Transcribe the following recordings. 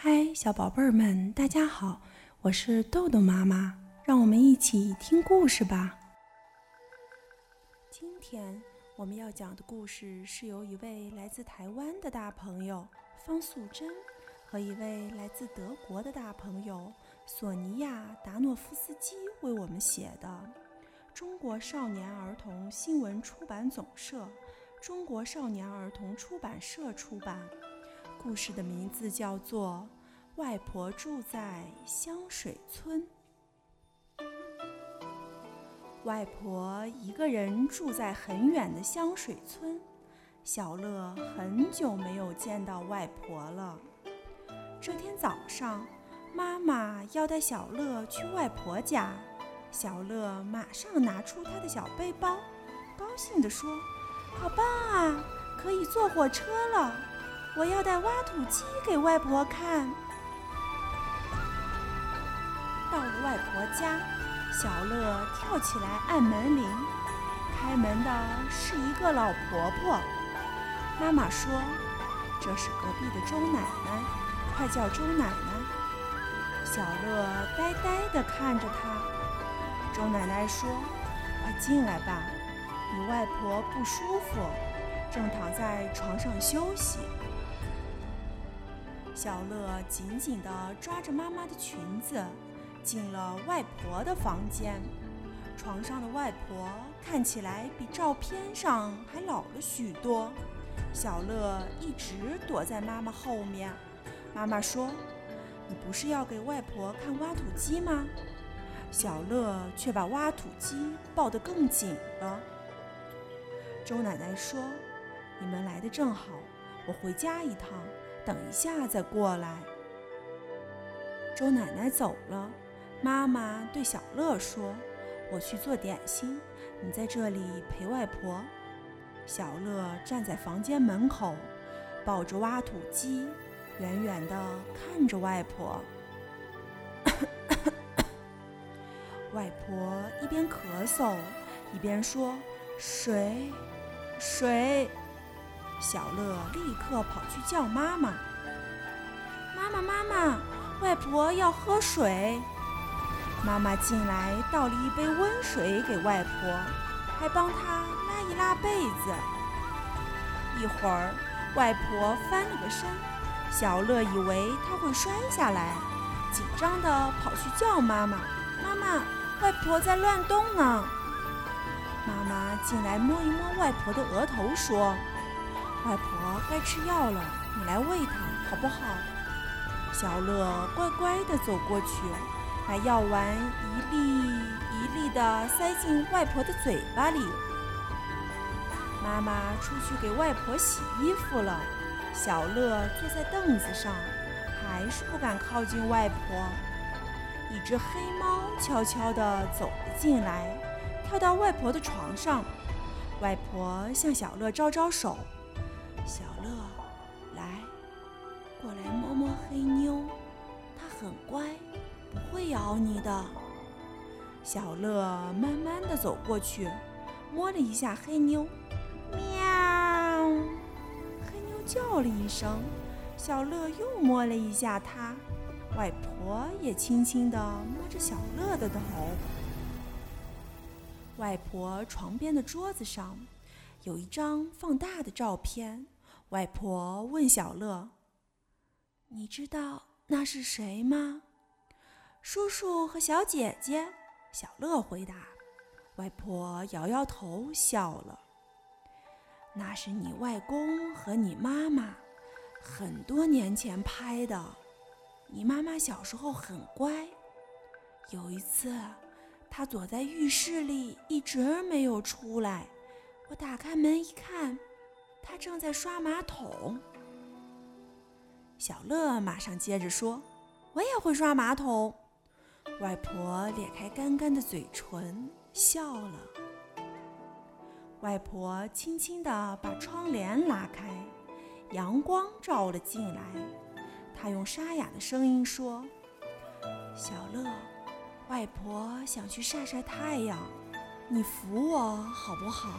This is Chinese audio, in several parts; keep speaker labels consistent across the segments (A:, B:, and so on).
A: 嗨，小宝贝儿们，大家好，我是豆豆妈妈，让我们一起听故事吧。今天我们要讲的故事是由一位来自台湾的大朋友方素珍和一位来自德国的大朋友索尼娅·达诺夫斯基为我们写的，中国少年儿童新闻出版总社、中国少年儿童出版社出版。故事的名字叫做《外婆住在香水村》。外婆一个人住在很远的香水村，小乐很久没有见到外婆了。这天早上，妈妈要带小乐去外婆家，小乐马上拿出他的小背包，高兴地说：“好棒啊，可以坐火车了！”我要带挖土机给外婆看。到了外婆家，小乐跳起来按门铃。开门的是一个老婆婆。妈妈说：“这是隔壁的周奶奶，快叫周奶奶。”小乐呆呆地看着她。周奶奶说：“快进来吧，你外婆不舒服，正躺在床上休息。”小乐紧紧地抓着妈妈的裙子，进了外婆的房间。床上的外婆看起来比照片上还老了许多。小乐一直躲在妈妈后面。妈妈说：“你不是要给外婆看挖土机吗？”小乐却把挖土机抱得更紧了。周奶奶说：“你们来的正好，我回家一趟。”等一下再过来。周奶奶走了，妈妈对小乐说：“我去做点心，你在这里陪外婆。”小乐站在房间门口，抱着挖土机，远远地看着外婆。外婆一边咳嗽，一边说：“水，水。”小乐立刻跑去叫妈妈：“妈妈，妈妈，外婆要喝水。”妈妈进来倒了一杯温水给外婆，还帮她拉一拉被子。一会儿，外婆翻了个身，小乐以为她会摔下来，紧张地跑去叫妈妈：“妈妈，外婆在乱动呢。”妈妈进来摸一摸外婆的额头，说。外婆该吃药了，你来喂她好不好？小乐乖乖地走过去，把药丸一粒一粒地塞进外婆的嘴巴里。妈妈出去给外婆洗衣服了，小乐坐在凳子上，还是不敢靠近外婆。一只黑猫悄悄地走了进来，跳到外婆的床上。外婆向小乐招招手。小乐，黑妞，它很乖，不会咬你的。小乐慢慢的走过去，摸了一下黑妞，喵！黑妞叫了一声，小乐又摸了一下它，外婆也轻轻地摸着小乐的头。外婆床边的桌子上有一张放大的照片。外婆问小乐：“你知道那是谁吗？”“叔叔和小姐姐。”小乐回答。外婆摇摇头，笑了：“那是你外公和你妈妈很多年前拍的。你妈妈小时候很乖。有一次，她躲在浴室里一直没有出来。我打开门一看。”她正在刷马桶。小乐马上接着说：“我也会刷马桶。”外婆咧开干干的嘴唇笑了。外婆轻轻地把窗帘拉开，阳光照了进来。她用沙哑的声音说：“小乐，外婆想去晒晒太阳，你扶我好不好？”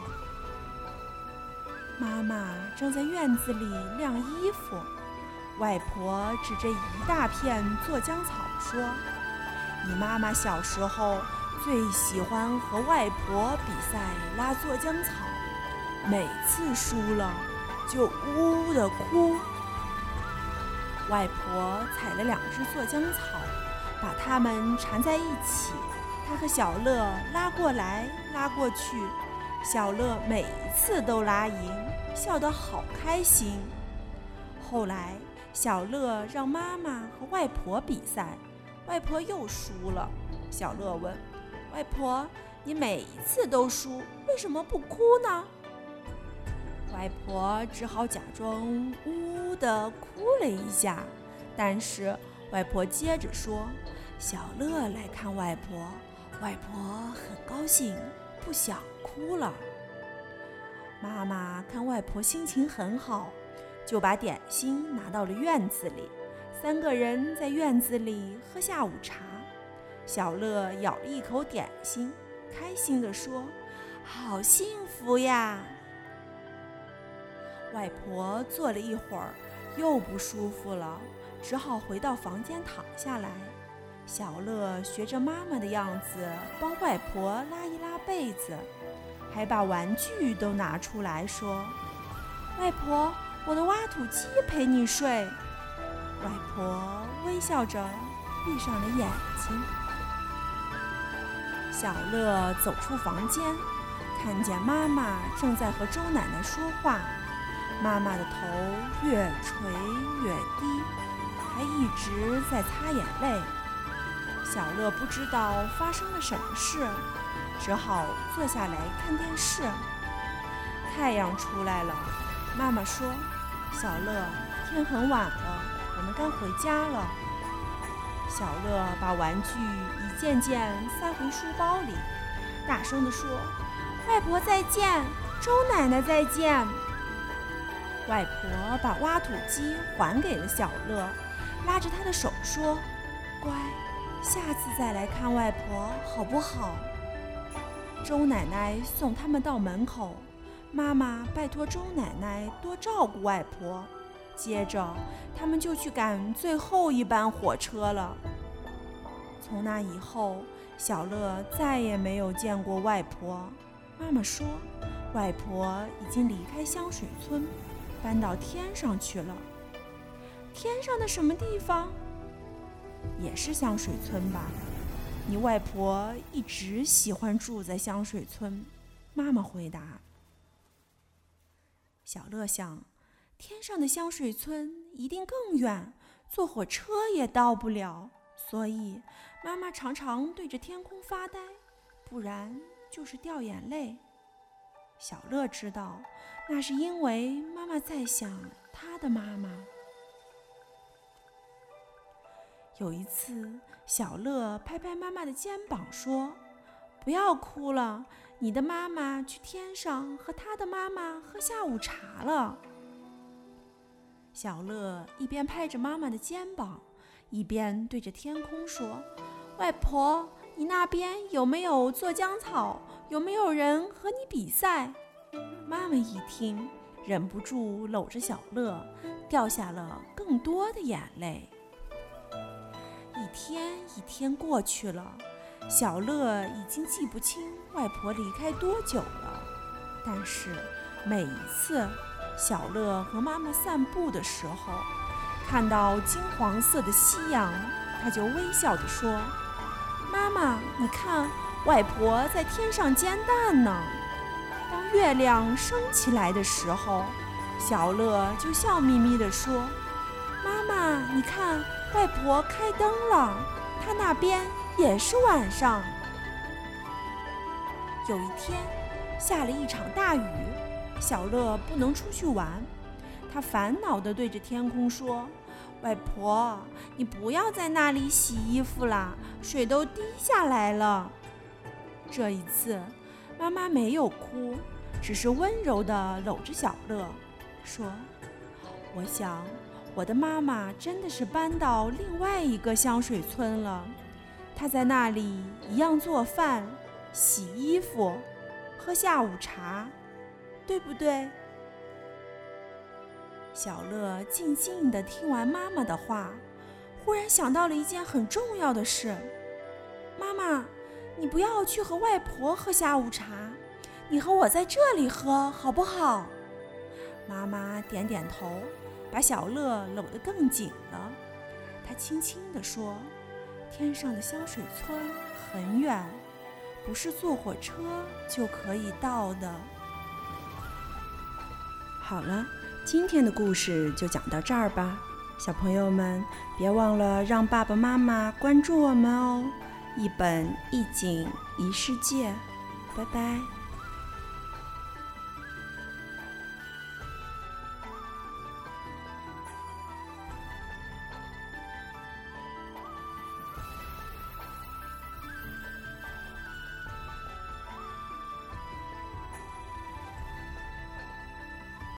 A: 妈妈正在院子里晾衣服，外婆指着一大片做浆草说：“你妈妈小时候最喜欢和外婆比赛拉做浆草，每次输了就呜呜地哭。”外婆采了两只做浆草，把它们缠在一起。她和小乐拉过来拉过去，小乐每一次都拉赢，笑得好开心。后来，小乐让妈妈和外婆比赛，外婆又输了。小乐问：“外婆，你每一次都输，为什么不哭呢？”外婆只好假装呜呜地哭了一下，但是外婆接着说：“小乐来看外婆，外婆很高兴，不想哭了。”妈妈看外婆心情很好，就把点心拿到了院子里。三个人在院子里喝下午茶。小乐咬了一口点心，开心地说：“好幸福呀！”外婆坐了一会儿，又不舒服了，只好回到房间躺下来。小乐学着妈妈的样子帮外婆拉一拉被子，还把玩具都拿出来说：“外婆，我的挖土机陪你睡。”外婆微笑着闭上了眼睛。小乐走出房间，看见妈妈正在和周奶奶说话。妈妈的头越垂越低，还一直在擦眼泪。小乐不知道发生了什么事，只好坐下来看电视。太阳出来了，妈妈说：“小乐，天很晚了，我们该回家了。”小乐把玩具一件件塞回书包里，大声地说：“外婆再见，周奶奶再见。”外婆把挖土机还给了小乐，拉着他的手说：“乖，下次再来看外婆好不好？”周奶奶送他们到门口，妈妈拜托周奶奶多照顾外婆。接着，他们就去赶最后一班火车了。从那以后，小乐再也没有见过外婆。妈妈说，外婆已经离开香水村。搬到天上去了。天上的什么地方？也是香水村吧？你外婆一直喜欢住在香水村。妈妈回答。小乐想，天上的香水村一定更远，坐火车也到不了。所以妈妈常常对着天空发呆，不然就是掉眼泪。小乐知道，那是因为妈妈在想他的妈妈。有一次，小乐拍拍妈妈的肩膀说：“不要哭了，你的妈妈去天上和她的妈妈喝下午茶了。”小乐一边拍着妈妈的肩膀，一边对着天空说：“外婆。”你那边有没有做浆草？有没有人和你比赛？妈妈一听，忍不住搂着小乐，掉下了更多的眼泪。一天一天过去了，小乐已经记不清外婆离开多久了。但是每一次小乐和妈妈散步的时候，看到金黄色的夕阳，他就微笑着说。妈妈，你看，外婆在天上煎蛋呢。当月亮升起来的时候，小乐就笑眯眯地说：“妈妈，你看，外婆开灯了，她那边也是晚上。”有一天，下了一场大雨，小乐不能出去玩，他烦恼地对着天空说。外婆，你不要在那里洗衣服啦，水都滴下来了。这一次，妈妈没有哭，只是温柔地搂着小乐，说：“我想，我的妈妈真的是搬到另外一个香水村了。他在那里一样做饭、洗衣服、喝下午茶，对不对？”小乐静静地听完妈妈的话，忽然想到了一件很重要的事：妈妈，你不要去和外婆喝下午茶，你和我在这里喝好不好？妈妈点点头，把小乐搂得更紧了。她轻轻地说：“天上的香水村很远，不是坐火车就可以到的。”好了，今天的故事就讲到这儿吧。小朋友们，别忘了让爸爸妈妈关注我们哦！一本一景一世界，拜拜。